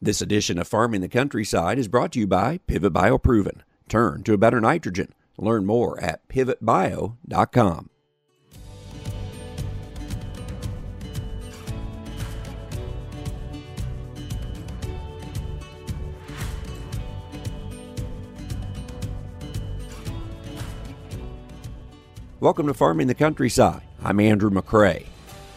This edition of Farming the Countryside is brought to you by Pivot BioProven. Turn to a better nitrogen. Learn more at pivotbio.com. Welcome to Farming the Countryside. I'm Andrew McCrea.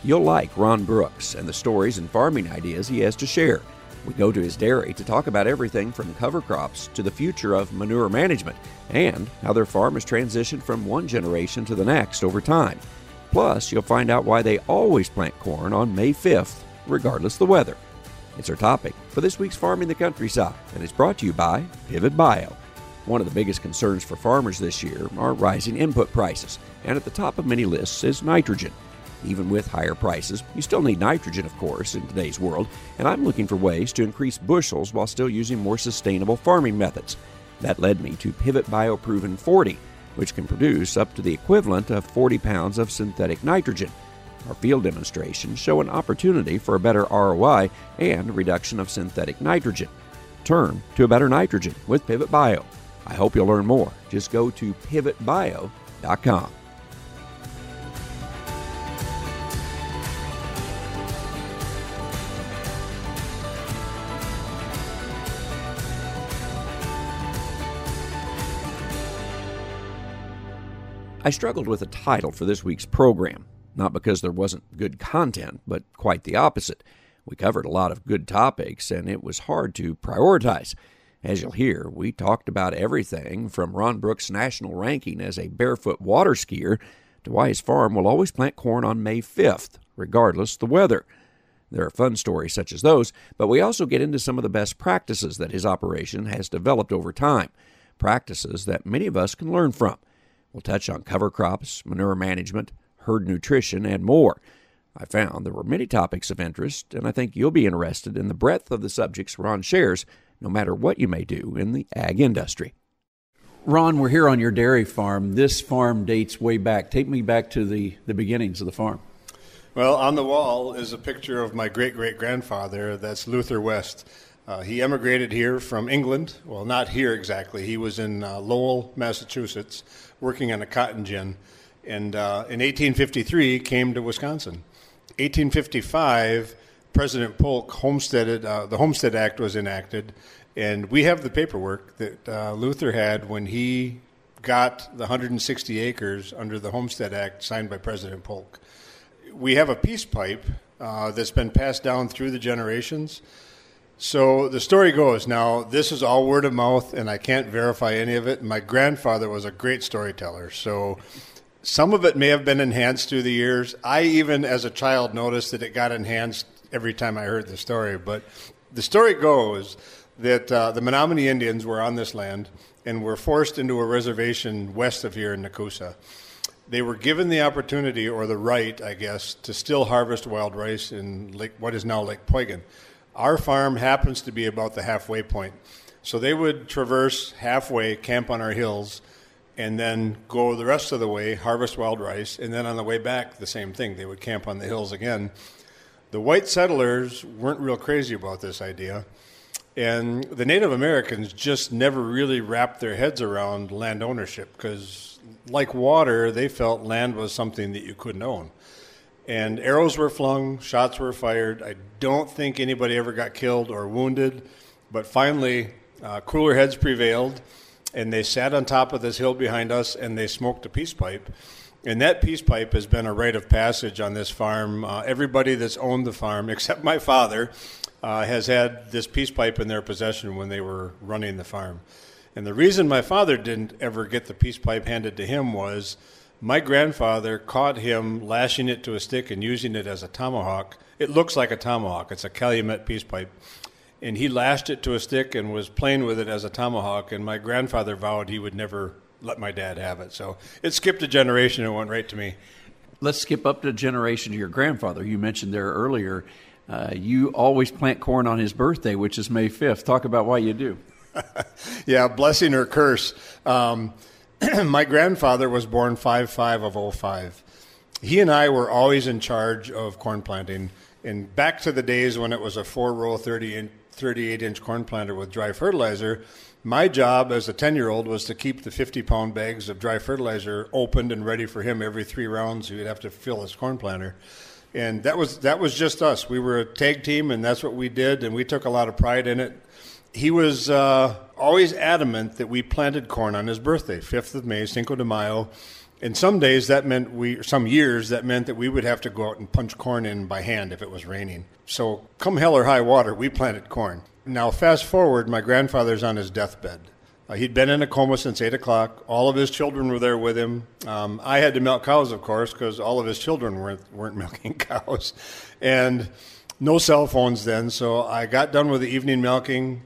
You'll like Ron Brooks and the stories and farming ideas he has to share. We go to his dairy to talk about everything from cover crops to the future of manure management and how their farm has transitioned from one generation to the next over time. Plus, you'll find out why they always plant corn on May 5th, regardless of the weather. It's our topic for this week's Farming the Countryside, and it's brought to you by Pivot Bio. One of the biggest concerns for farmers this year are rising input prices, and at the top of many lists is nitrogen. Even with higher prices, you still need nitrogen, of course, in today's world, and I'm looking for ways to increase bushels while still using more sustainable farming methods. That led me to Pivot BioProven 40, which can produce up to the equivalent of 40 pounds of synthetic nitrogen. Our field demonstrations show an opportunity for a better ROI and reduction of synthetic nitrogen. Turn to a better nitrogen with Pivot Bio. I hope you'll learn more. Just go to pivotbio.com. I struggled with a title for this week's program, not because there wasn't good content, but quite the opposite. We covered a lot of good topics, and it was hard to prioritize. As you'll hear, we talked about everything from Ron Brooks' national ranking as a barefoot water skier to why his farm will always plant corn on May 5th, regardless the weather. There are fun stories such as those, but we also get into some of the best practices that his operation has developed over time, practices that many of us can learn from. We'll touch on cover crops, manure management, herd nutrition, and more. I found there were many topics of interest, and I think you'll be interested in the breadth of the subjects Ron shares, no matter what you may do in the ag industry. Ron, we're here on your dairy farm. This farm dates way back. Take me back to the, the beginnings of the farm. Well, on the wall is a picture of my great great grandfather. That's Luther West. Uh, he emigrated here from England. Well, not here exactly. He was in uh, Lowell, Massachusetts, working on a cotton gin, and uh, in 1853 came to Wisconsin. 1855, President Polk homesteaded. Uh, the Homestead Act was enacted, and we have the paperwork that uh, Luther had when he got the 160 acres under the Homestead Act signed by President Polk. We have a peace pipe uh, that's been passed down through the generations so the story goes now, this is all word of mouth, and I can't verify any of it. My grandfather was a great storyteller. So some of it may have been enhanced through the years. I, even as a child, noticed that it got enhanced every time I heard the story. But the story goes that uh, the Menominee Indians were on this land and were forced into a reservation west of here in Nekoosa. They were given the opportunity, or the right, I guess, to still harvest wild rice in Lake, what is now Lake Poygan. Our farm happens to be about the halfway point. So they would traverse halfway, camp on our hills, and then go the rest of the way, harvest wild rice, and then on the way back, the same thing. They would camp on the hills again. The white settlers weren't real crazy about this idea, and the Native Americans just never really wrapped their heads around land ownership because, like water, they felt land was something that you couldn't own and arrows were flung, shots were fired. I don't think anybody ever got killed or wounded, but finally, uh, cooler heads prevailed, and they sat on top of this hill behind us and they smoked a peace pipe. And that peace pipe has been a rite of passage on this farm. Uh, everybody that's owned the farm, except my father, uh, has had this peace pipe in their possession when they were running the farm. And the reason my father didn't ever get the peace pipe handed to him was my grandfather caught him lashing it to a stick and using it as a tomahawk. It looks like a tomahawk. It's a Calumet peace pipe. And he lashed it to a stick and was playing with it as a tomahawk. And my grandfather vowed he would never let my dad have it. So it skipped a generation and went right to me. Let's skip up to a generation to your grandfather. You mentioned there earlier. Uh, you always plant corn on his birthday, which is May 5th. Talk about why you do. yeah, blessing or curse. Um, my grandfather was born 5 5 of 05. He and I were always in charge of corn planting. And back to the days when it was a four row, 30, in, 38 inch corn planter with dry fertilizer. My job as a 10 year old was to keep the 50 pound bags of dry fertilizer opened and ready for him every three rounds. He'd have to fill his corn planter. And that was, that was just us. We were a tag team, and that's what we did, and we took a lot of pride in it. He was uh, always adamant that we planted corn on his birthday, 5th of May, Cinco de Mayo. And some days that meant we, some years that meant that we would have to go out and punch corn in by hand if it was raining. So, come hell or high water, we planted corn. Now, fast forward, my grandfather's on his deathbed. Uh, he'd been in a coma since 8 o'clock. All of his children were there with him. Um, I had to milk cows, of course, because all of his children weren't, weren't milking cows. And no cell phones then, so I got done with the evening milking.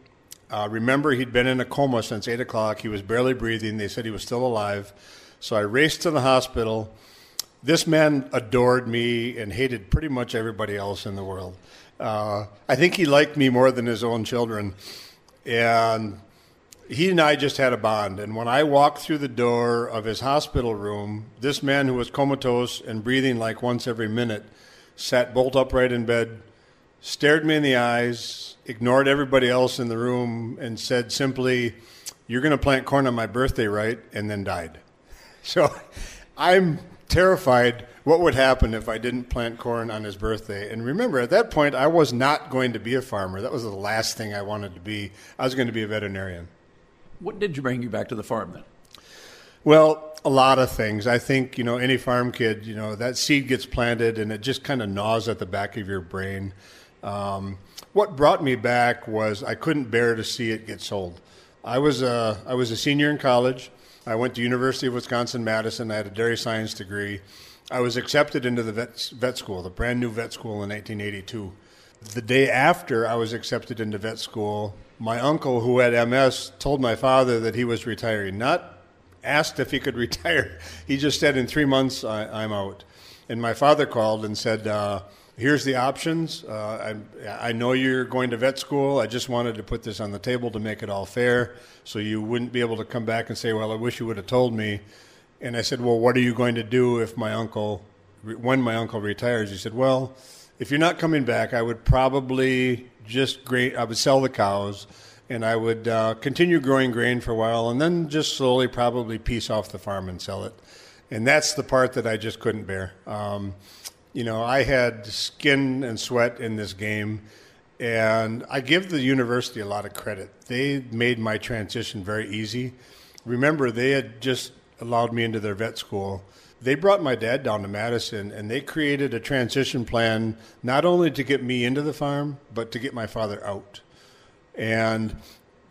Uh, remember, he'd been in a coma since 8 o'clock. He was barely breathing. They said he was still alive. So I raced to the hospital. This man adored me and hated pretty much everybody else in the world. Uh, I think he liked me more than his own children. And he and I just had a bond. And when I walked through the door of his hospital room, this man who was comatose and breathing like once every minute sat bolt upright in bed, stared me in the eyes, ignored everybody else in the room, and said simply, You're going to plant corn on my birthday, right? And then died. So I'm terrified what would happen if I didn't plant corn on his birthday. And remember, at that point, I was not going to be a farmer. That was the last thing I wanted to be. I was going to be a veterinarian. What did you bring you back to the farm then? Well, a lot of things. I think, you know, any farm kid, you know, that seed gets planted and it just kind of gnaws at the back of your brain. Um, what brought me back was I couldn't bear to see it get sold. I was a, I was a senior in college. I went to University of Wisconsin Madison. I had a dairy science degree. I was accepted into the vet, vet school, the brand new vet school in 1982. The day after I was accepted into vet school, my uncle, who had MS, told my father that he was retiring. Not asked if he could retire. He just said, in three months, I, am out. And my father called and said, uh, here's the options. Uh, I, I know you're going to vet school. I just wanted to put this on the table to make it all fair so you wouldn't be able to come back and say, well, I wish you would have told me. And I said, well, what are you going to do if my uncle, when my uncle retires? He said, well, if you're not coming back, I would probably just grain, I would sell the cows and I would uh, continue growing grain for a while and then just slowly probably piece off the farm and sell it. And that's the part that I just couldn't bear. Um, you know, I had skin and sweat in this game, and I give the university a lot of credit. They made my transition very easy. Remember, they had just allowed me into their vet school. They brought my dad down to Madison, and they created a transition plan not only to get me into the farm, but to get my father out. And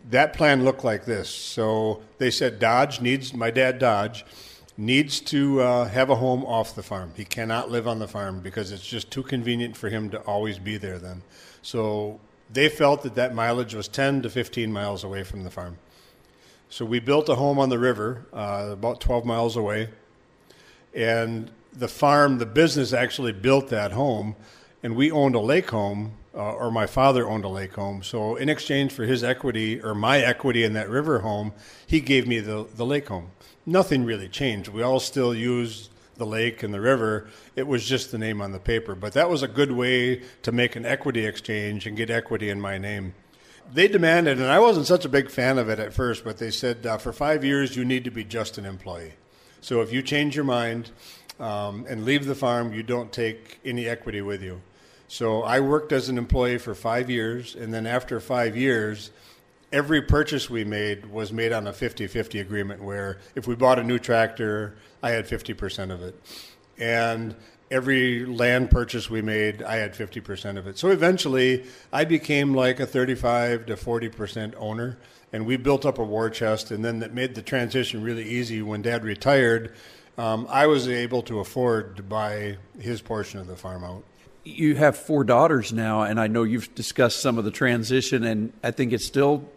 that plan looked like this. So they said Dodge needs my dad Dodge needs to uh, have a home off the farm. He cannot live on the farm because it's just too convenient for him to always be there then. So they felt that that mileage was 10 to 15 miles away from the farm. So we built a home on the river, uh, about 12 miles away. And the farm, the business actually built that home, and we owned a lake home, uh, or my father owned a lake home. So in exchange for his equity or my equity in that river home, he gave me the, the lake home nothing really changed. We all still use the lake and the river. It was just the name on the paper. But that was a good way to make an equity exchange and get equity in my name. They demanded, and I wasn't such a big fan of it at first, but they said uh, for five years you need to be just an employee. So if you change your mind um, and leave the farm, you don't take any equity with you. So I worked as an employee for five years, and then after five years, every purchase we made was made on a 50-50 agreement where if we bought a new tractor, I had 50% of it. And every land purchase we made, I had 50% of it. So eventually, I became like a 35 to 40% owner, and we built up a war chest, and then that made the transition really easy. When Dad retired, um, I was able to afford to buy his portion of the farm out. You have four daughters now, and I know you've discussed some of the transition, and I think it's still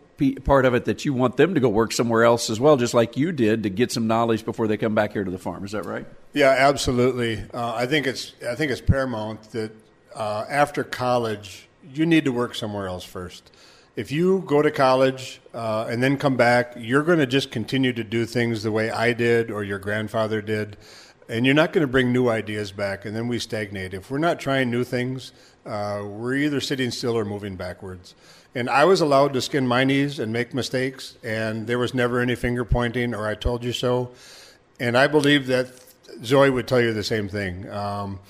part of it that you want them to go work somewhere else as well, just like you did, to get some knowledge before they come back here to the farm. Is that right? Yeah, absolutely. Uh, I think it's I think it's paramount that uh, after college you need to work somewhere else first. If you go to college uh, and then come back, you're going to just continue to do things the way I did or your grandfather did, and you're not going to bring new ideas back, and then we stagnate. If we're not trying new things, uh, we're either sitting still or moving backwards. And I was allowed to skin my knees and make mistakes, and there was never any finger pointing or I told you so. And I believe that Zoe would tell you the same thing. Um,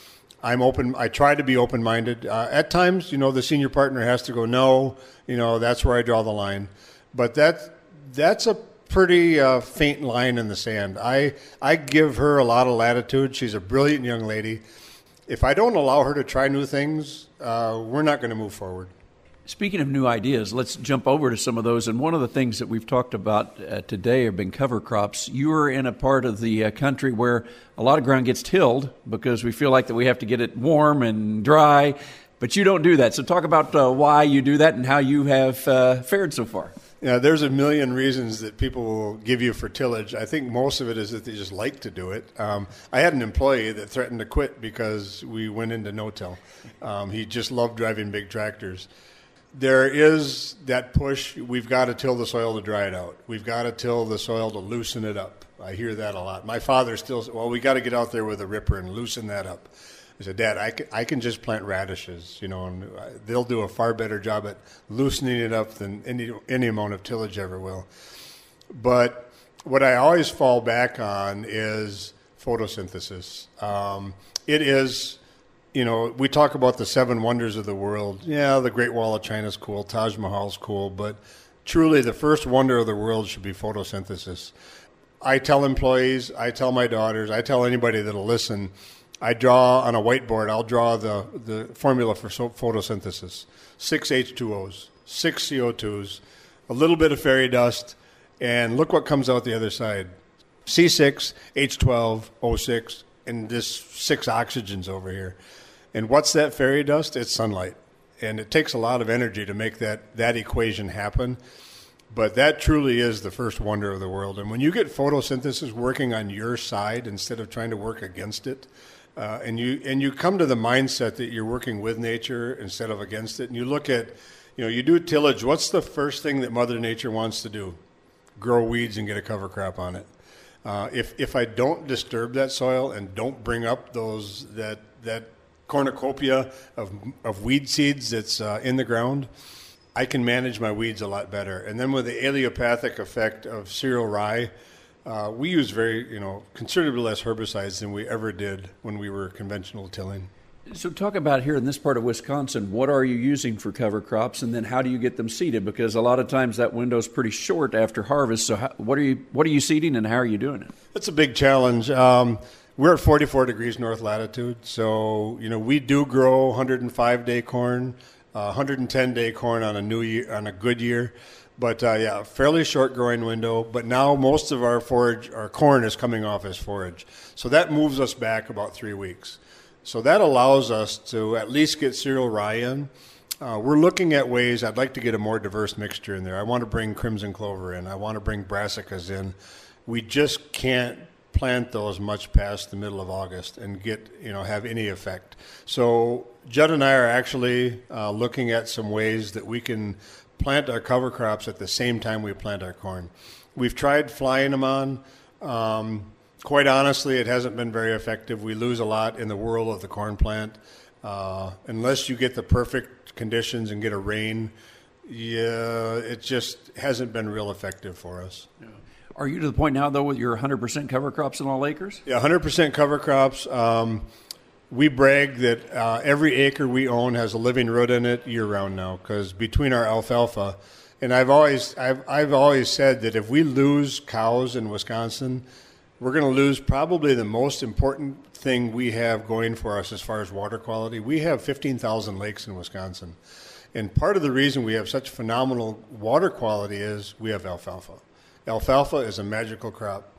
I'm open. I try to be open minded. Uh, at times, you know, the senior partner has to go, no, you know, that's where I draw the line. But that that's a pretty uh, faint line in the sand. I I give her a lot of latitude. She's a brilliant young lady. If I don't allow her to try new things, uh, we're not going to move forward. Speaking of new ideas, let's jump over to some of those. And one of the things that we've talked about uh, today have been cover crops. You are in a part of the uh, country where a lot of ground gets tilled because we feel like that we have to get it warm and dry, but you don't do that. So talk about uh, why you do that and how you have uh, fared so far. Yeah, there's a million reasons that people will give you for tillage. I think most of it is that they just like to do it. Um, I had an employee that threatened to quit because we went into no-till. Um, he just loved driving big tractors. There is that push. We've got to till the soil to dry it out. We've got to till the soil to loosen it up. I hear that a lot. My father still, well, we got to get out there with a ripper and loosen that up. I said, Dad, I can, I can just plant radishes, you know, and they'll do a far better job at loosening it up than any, any amount of tillage ever will. But what I always fall back on is photosynthesis. Um, it is, you know, we talk about the seven wonders of the world. Yeah, the Great Wall of China is cool, Taj Mahal's cool, but truly the first wonder of the world should be photosynthesis. I tell employees, I tell my daughters, I tell anybody that'll listen I draw on a whiteboard, I'll draw the, the formula for photosynthesis six H2Os, six CO2s, a little bit of fairy dust, and look what comes out the other side C6, H12, O6, and this six oxygens over here. And what's that fairy dust? It's sunlight. And it takes a lot of energy to make that, that equation happen. But that truly is the first wonder of the world. And when you get photosynthesis working on your side instead of trying to work against it, uh, and you and you come to the mindset that you're working with nature instead of against it. And you look at, you know, you do tillage. What's the first thing that Mother Nature wants to do? Grow weeds and get a cover crop on it. Uh, if if I don't disturb that soil and don't bring up those that that cornucopia of of weed seeds that's uh, in the ground, I can manage my weeds a lot better. And then with the allelopathic effect of cereal rye uh, we use very, you know, considerably less herbicides than we ever did when we were conventional tilling. So, talk about here in this part of Wisconsin, what are you using for cover crops, and then how do you get them seeded? Because a lot of times that window is pretty short after harvest. So, how, what are you what are you seeding, and how are you doing it? That's a big challenge. Um, we're at 44 degrees north latitude, so you know we do grow 105 day corn, uh, 110 day corn on a new year on a good year. But uh, yeah, fairly short growing window. But now most of our forage, our corn is coming off as forage. So that moves us back about three weeks. So that allows us to at least get cereal rye in. Uh, we're looking at ways. I'd like to get a more diverse mixture in there. I want to bring crimson clover in. I want to bring brassicas in. We just can't plant those much past the middle of August and get you know have any effect. So Judd and I are actually uh, looking at some ways that we can plant our cover crops at the same time we plant our corn. We've tried flying them on. Um, quite honestly, it hasn't been very effective. We lose a lot in the whirl of the corn plant. Uh, unless you get the perfect conditions and get a rain, yeah, it just hasn't been real effective for us. Yeah. Are you to the point now, though, with your 100% cover crops in all acres? Yeah, 100% cover crops. Um, we brag that uh, every acre we own has a living root in it year round now because between our alfalfa and I've always I've, I've always said that if we lose cows in Wisconsin, we're going to lose probably the most important thing we have going for us as far as water quality. We have 15,000 lakes in Wisconsin. And part of the reason we have such phenomenal water quality is we have alfalfa. Alfalfa is a magical crop.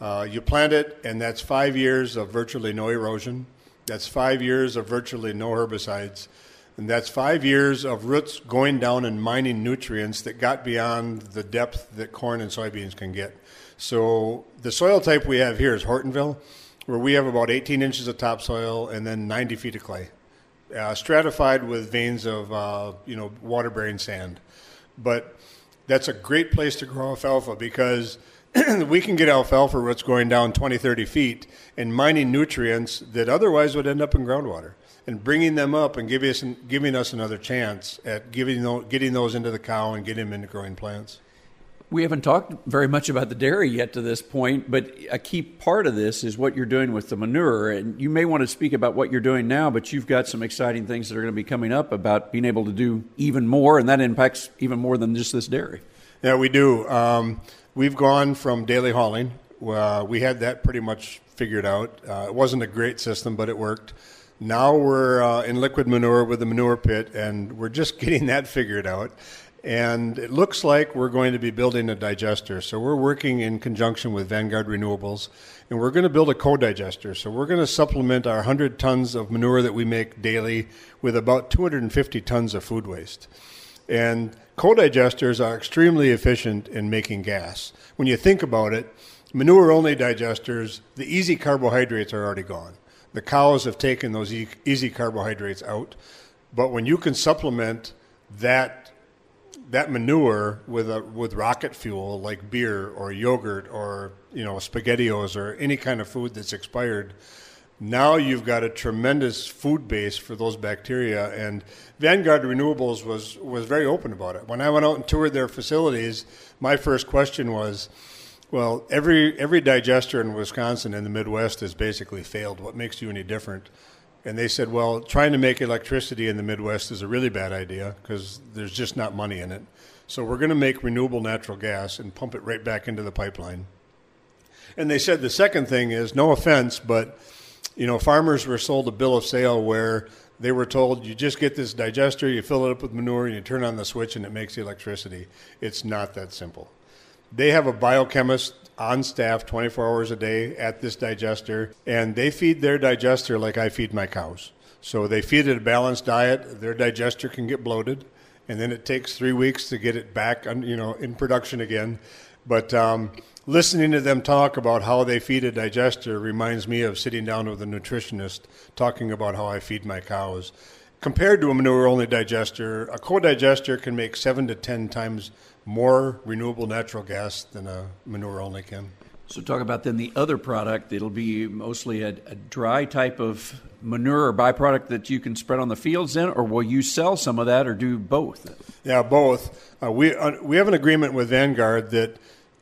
Uh, you plant it, and that's five years of virtually no erosion. That's five years of virtually no herbicides. And that's five years of roots going down and mining nutrients that got beyond the depth that corn and soybeans can get. So the soil type we have here is Hortonville, where we have about 18 inches of topsoil and then 90 feet of clay, uh, stratified with veins of uh, you know water-bearing sand. But that's a great place to grow alfalfa because we can get alfalfa roots going down 20, 30 feet and mining nutrients that otherwise would end up in groundwater. and bringing them up and giving us, giving us another chance at giving getting those into the cow and getting them into growing plants. We haven't talked very much about the dairy yet to this point, but a key part of this is what you're doing with the manure. And you may want to speak about what you're doing now, but you've got some exciting things that are going to be coming up about being able to do even more, and that impacts even more than just this dairy. Yeah, we do. Um, we've gone from daily hauling. Uh, we had that pretty much figured out. Uh, it wasn't a great system, but it worked. Now we're uh, in liquid manure with the manure pit, and we're just getting that figured out. And it looks like we're going to be building a digester. So we're working in conjunction with Vanguard Renewables, and we're going to build a co-digester. So we're going to supplement our 100 tons of manure that we make daily with about 250 tons of food waste. And co-digesters are extremely efficient in making gas. When you think about it, manure-only digesters, the easy carbohydrates are already gone. The cows have taken those easy carbohydrates out. But when you can supplement that that manure with a with rocket fuel like beer or yogurt or you know spaghettios or any kind of food that's expired now you've got a tremendous food base for those bacteria. And Vanguard Renewables was was very open about it. When I went out and toured their facilities my first question was well every every digester in Wisconsin and the Midwest has basically failed. What makes you any different and they said, well, trying to make electricity in the Midwest is a really bad idea because there's just not money in it. So we're going to make renewable natural gas and pump it right back into the pipeline. And they said the second thing is no offense, but you know, farmers were sold a bill of sale where they were told you just get this digester, you fill it up with manure, and you turn on the switch and it makes the electricity. It's not that simple. They have a biochemist on staff 24 hours a day at this digester, and they feed their digester like I feed my cows. So they feed it a balanced diet. Their digester can get bloated, and then it takes three weeks to get it back, you know, in production again. But um, listening to them talk about how they feed a digester reminds me of sitting down with a nutritionist talking about how I feed my cows. Compared to a manure-only digester, a co-digester can make seven to ten times more renewable natural gas than a manure only can. So, talk about then the other product. It'll be mostly a, a, dry type of manure or byproduct that you can spread on the fields then, or will you sell some of that or do both? Yeah, both. Uh, we, uh, we have an agreement with Vanguard that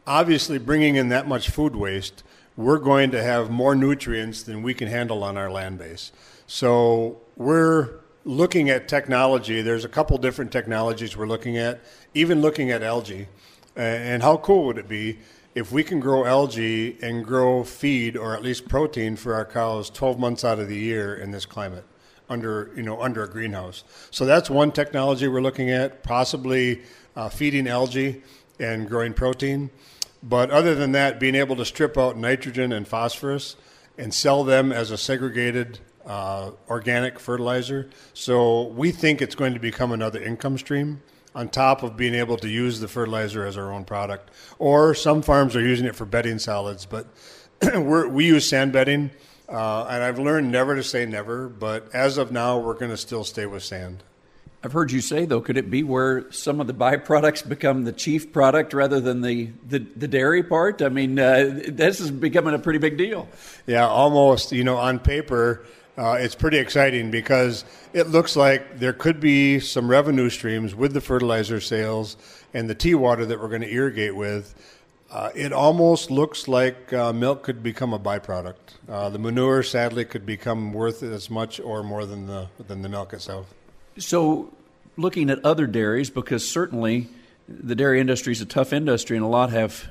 obviously bringing in that much food waste, we're going to have more nutrients than we can handle on our land base. So, we're looking at technology, there's a couple different technologies we're looking at, even looking at algae. And how cool would it be if we can grow algae and grow feed or at least protein for our cows 12 months out of the year in this climate under you know under a greenhouse. So that's one technology we're looking at, possibly uh, feeding algae and growing protein. But other than that, being able to strip out nitrogen and phosphorus and sell them as a segregated uh, organic fertilizer. So we think it's going to become another income stream on top of being able to use the fertilizer as our own product. Or some farms are using it for bedding solids, but we use sand bedding. Uh, and I've learned never to say never, but as of now, we're going to still stay with sand. I've heard you say, though, could it be where some of the byproducts become the chief product rather than the, the, the dairy part? I mean, uh, this is becoming a pretty big deal. Yeah, almost. You know, on paper, uh, it's pretty exciting because it looks like there could be some revenue streams with the fertilizer sales and the tea water that we're going to irrigate with. Uh, it almost looks like uh, milk could become a byproduct. Uh, the manure, sadly, could become worth as much or more than the than the milk itself. So, looking at other dairies, because certainly the dairy industry is a tough industry and a lot have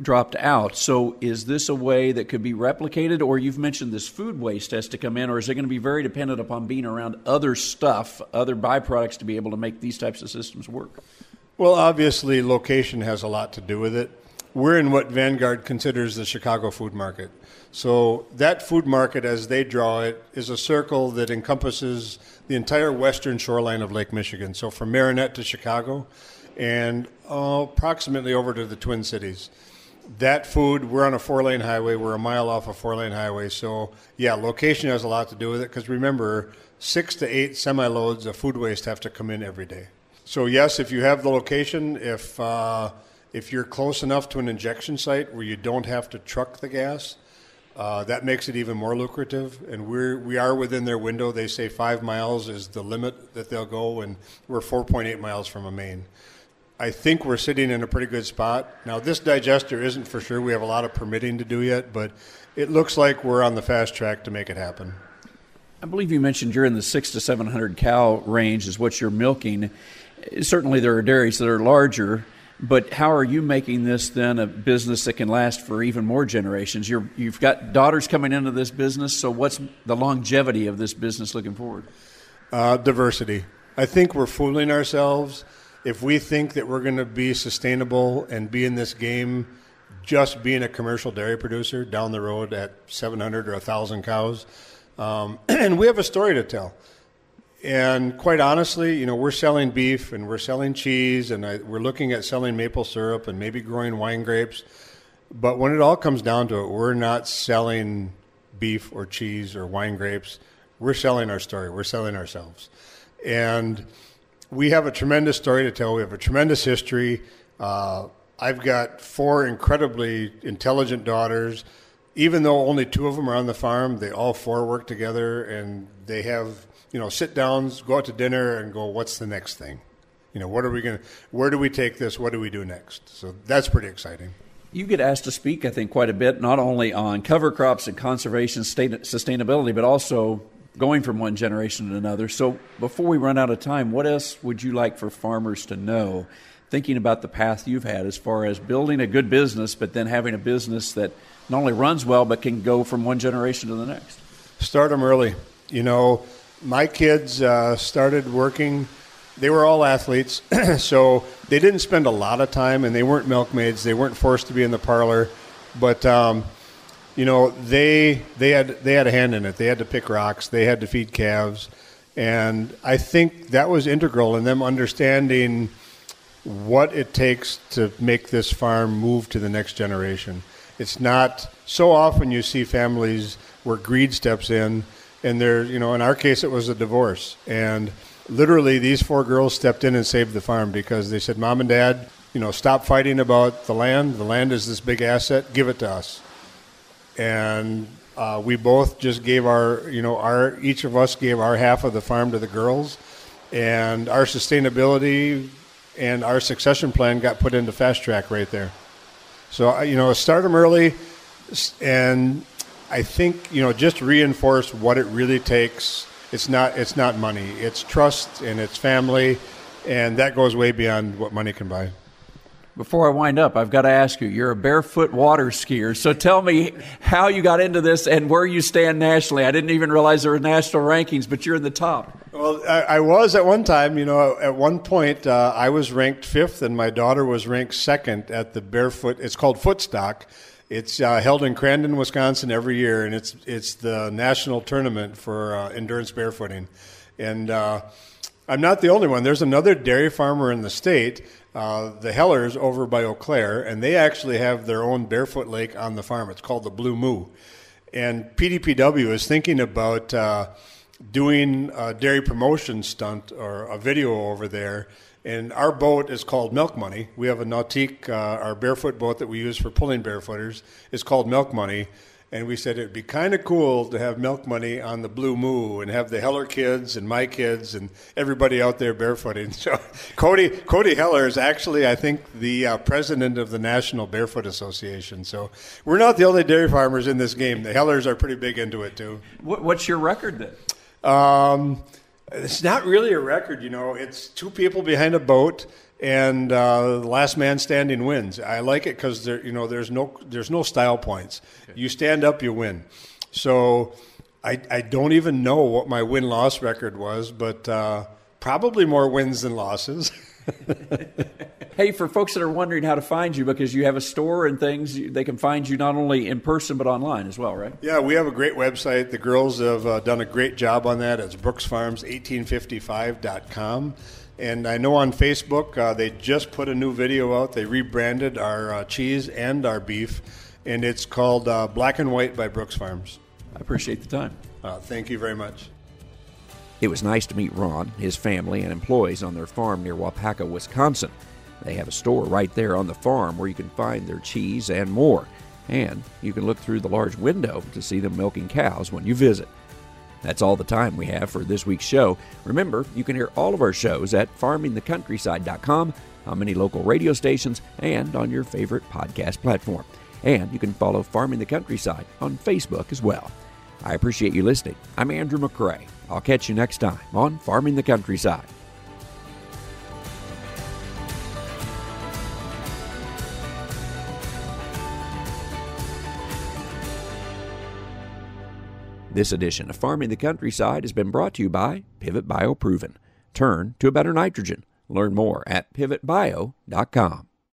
dropped out. So, is this a way that could be replicated, or you've mentioned this food waste has to come in, or is it going to be very dependent upon being around other stuff, other byproducts to be able to make these types of systems work? Well, obviously, location has a lot to do with it. We're in what Vanguard considers the Chicago food market. So, that food market, as they draw it, is a circle that encompasses the entire western shoreline of Lake Michigan. So, from Marinette to Chicago and uh, approximately over to the Twin Cities. That food, we're on a four lane highway. We're a mile off a four lane highway. So, yeah, location has a lot to do with it because remember, six to eight semi loads of food waste have to come in every day. So, yes, if you have the location, if, uh, if you're close enough to an injection site where you don't have to truck the gas, uh, that makes it even more lucrative. And we're we are within their window. They say five miles is the limit that they'll go, and we're 4.8 miles from a main. I think we're sitting in a pretty good spot. Now, this digester isn't for sure. We have a lot of permitting to do yet, but it looks like we're on the fast track to make it happen. I believe you mentioned you're in the six to 700 cow range, is what you're milking. Certainly, there are dairies that are larger, but how are you making this then a business that can last for even more generations? you have got daughters coming into this business, so what's the longevity of this business looking forward? Uh, diversity. I think we're fooling ourselves if we think that we're going to be sustainable and be in this game just being a commercial dairy producer down the road at 700 or 1,000 cows. Um, and we have a story to tell. And quite honestly, you know, we're selling beef and we're selling cheese and I, we're looking at selling maple syrup and maybe growing wine grapes. But when it all comes down to it, we're not selling beef or cheese or wine grapes. We're selling our story. We're selling ourselves. And we have a tremendous story to tell. We have a tremendous history. Uh, I've got four incredibly intelligent daughters. Even though only two of them are on the farm, they all four work together and they have, you know, sit downs, go out to dinner and go, what's the next thing? You know, what are we going to, where do we take this? What do we do next? So that's pretty exciting. You get asked to speak, I think, quite a bit, not only on cover crops and conservation sustainability, but also going from one generation to another. So before we run out of time, what else would you like for farmers to know, thinking about the path you've had as far as building a good business, but then having a business that not only runs well, but can go from one generation to the next? Start them early. You know, my kids uh, started working. They were all athletes, so they didn't spend a lot of time, and they weren't milkmaids. They weren't forced to be in the parlor, but um, you know, they they had they had a hand in it. They had to pick rocks. They had to feed calves, and I think that was integral in them understanding what it takes to make this farm move to the next generation. It's not so often you see families where greed steps in, and there, you know, in our case it was a divorce, and literally these four girls stepped in and saved the farm because they said, "Mom and Dad, you know, stop fighting about the land. The land is this big asset. Give it to us." And uh, we both just gave our, you know, our each of us gave our half of the farm to the girls, and our sustainability and our succession plan got put into fast track right there. So you know, start them early, and I think you know just reinforce what it really takes. It's not it's not money. It's trust and it's family, and that goes way beyond what money can buy. Before I wind up, I've got to ask you you're a barefoot water skier. So tell me how you got into this and where you stand nationally. I didn't even realize there were national rankings, but you're in the top. Well, I, I was at one time. You know, at one point, uh, I was ranked fifth, and my daughter was ranked second at the barefoot. It's called Footstock. It's uh, held in Crandon, Wisconsin every year, and it's it's the national tournament for uh, endurance barefooting. And uh, I'm not the only one. There's another dairy farmer in the state uh, the Hellers over by Eau Claire, and they actually have their own barefoot lake on the farm. It's called the Blue Moo. And PDPW is thinking about uh, doing a dairy promotion stunt or a video over there. And our boat is called Milk Money. We have a Nautique, uh, our barefoot boat that we use for pulling barefooters, is called Milk Money and we said it'd be kind of cool to have milk money on the Blue Moo and have the Heller kids and my kids and everybody out there barefooting. So Cody Cody Heller is actually, I think, the uh, president of the National Barefoot Association. So we're not the only dairy farmers in this game. The Hellers are pretty big into it too. What's your record then? Um, it's not really a record, you know. It's two people behind a boat and uh, the last man standing wins. I like it because there, you know, there's no there's no style points. Okay. You stand up, you win. So I I don't even know what my win loss record was, but uh, probably more wins than losses. hey, for folks that are wondering how to find you, because you have a store and things, they can find you not only in person but online as well, right? Yeah, we have a great website. The girls have uh, done a great job on that. It's brooksfarms1855.com. And I know on Facebook uh, they just put a new video out. They rebranded our uh, cheese and our beef, and it's called uh, Black and White by Brooks Farms. I appreciate the time. Uh, thank you very much. It was nice to meet Ron, his family, and employees on their farm near Waupaca, Wisconsin. They have a store right there on the farm where you can find their cheese and more. and you can look through the large window to see them milking cows when you visit. That's all the time we have for this week's show. Remember, you can hear all of our shows at farmingthecountryside.com, on many local radio stations, and on your favorite podcast platform. And you can follow Farming the Countryside on Facebook as well. I appreciate you listening. I'm Andrew McCrea. I'll catch you next time on Farming the Countryside. This edition of Farming the Countryside has been brought to you by Pivot Bio Proven. Turn to a better nitrogen. Learn more at pivotbio.com.